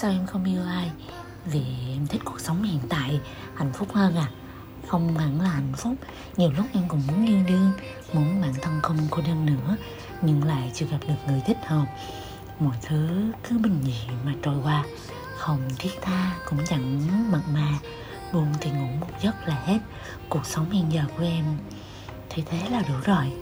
sao em không yêu ai. Vì em thích cuộc sống hiện tại. Hạnh phúc hơn à. Không hẳn là hạnh phúc. Nhiều lúc em cũng muốn yêu đương. Muốn bản thân không cô đơn nữa. Nhưng lại chưa gặp được người thích hợp. Mọi thứ cứ bình dị mà trôi qua. Không thiết tha, cũng chẳng mặn mà. Buồn thì ngủ một giấc là hết. Cuộc sống hiện giờ của em, thì thế là đủ rồi.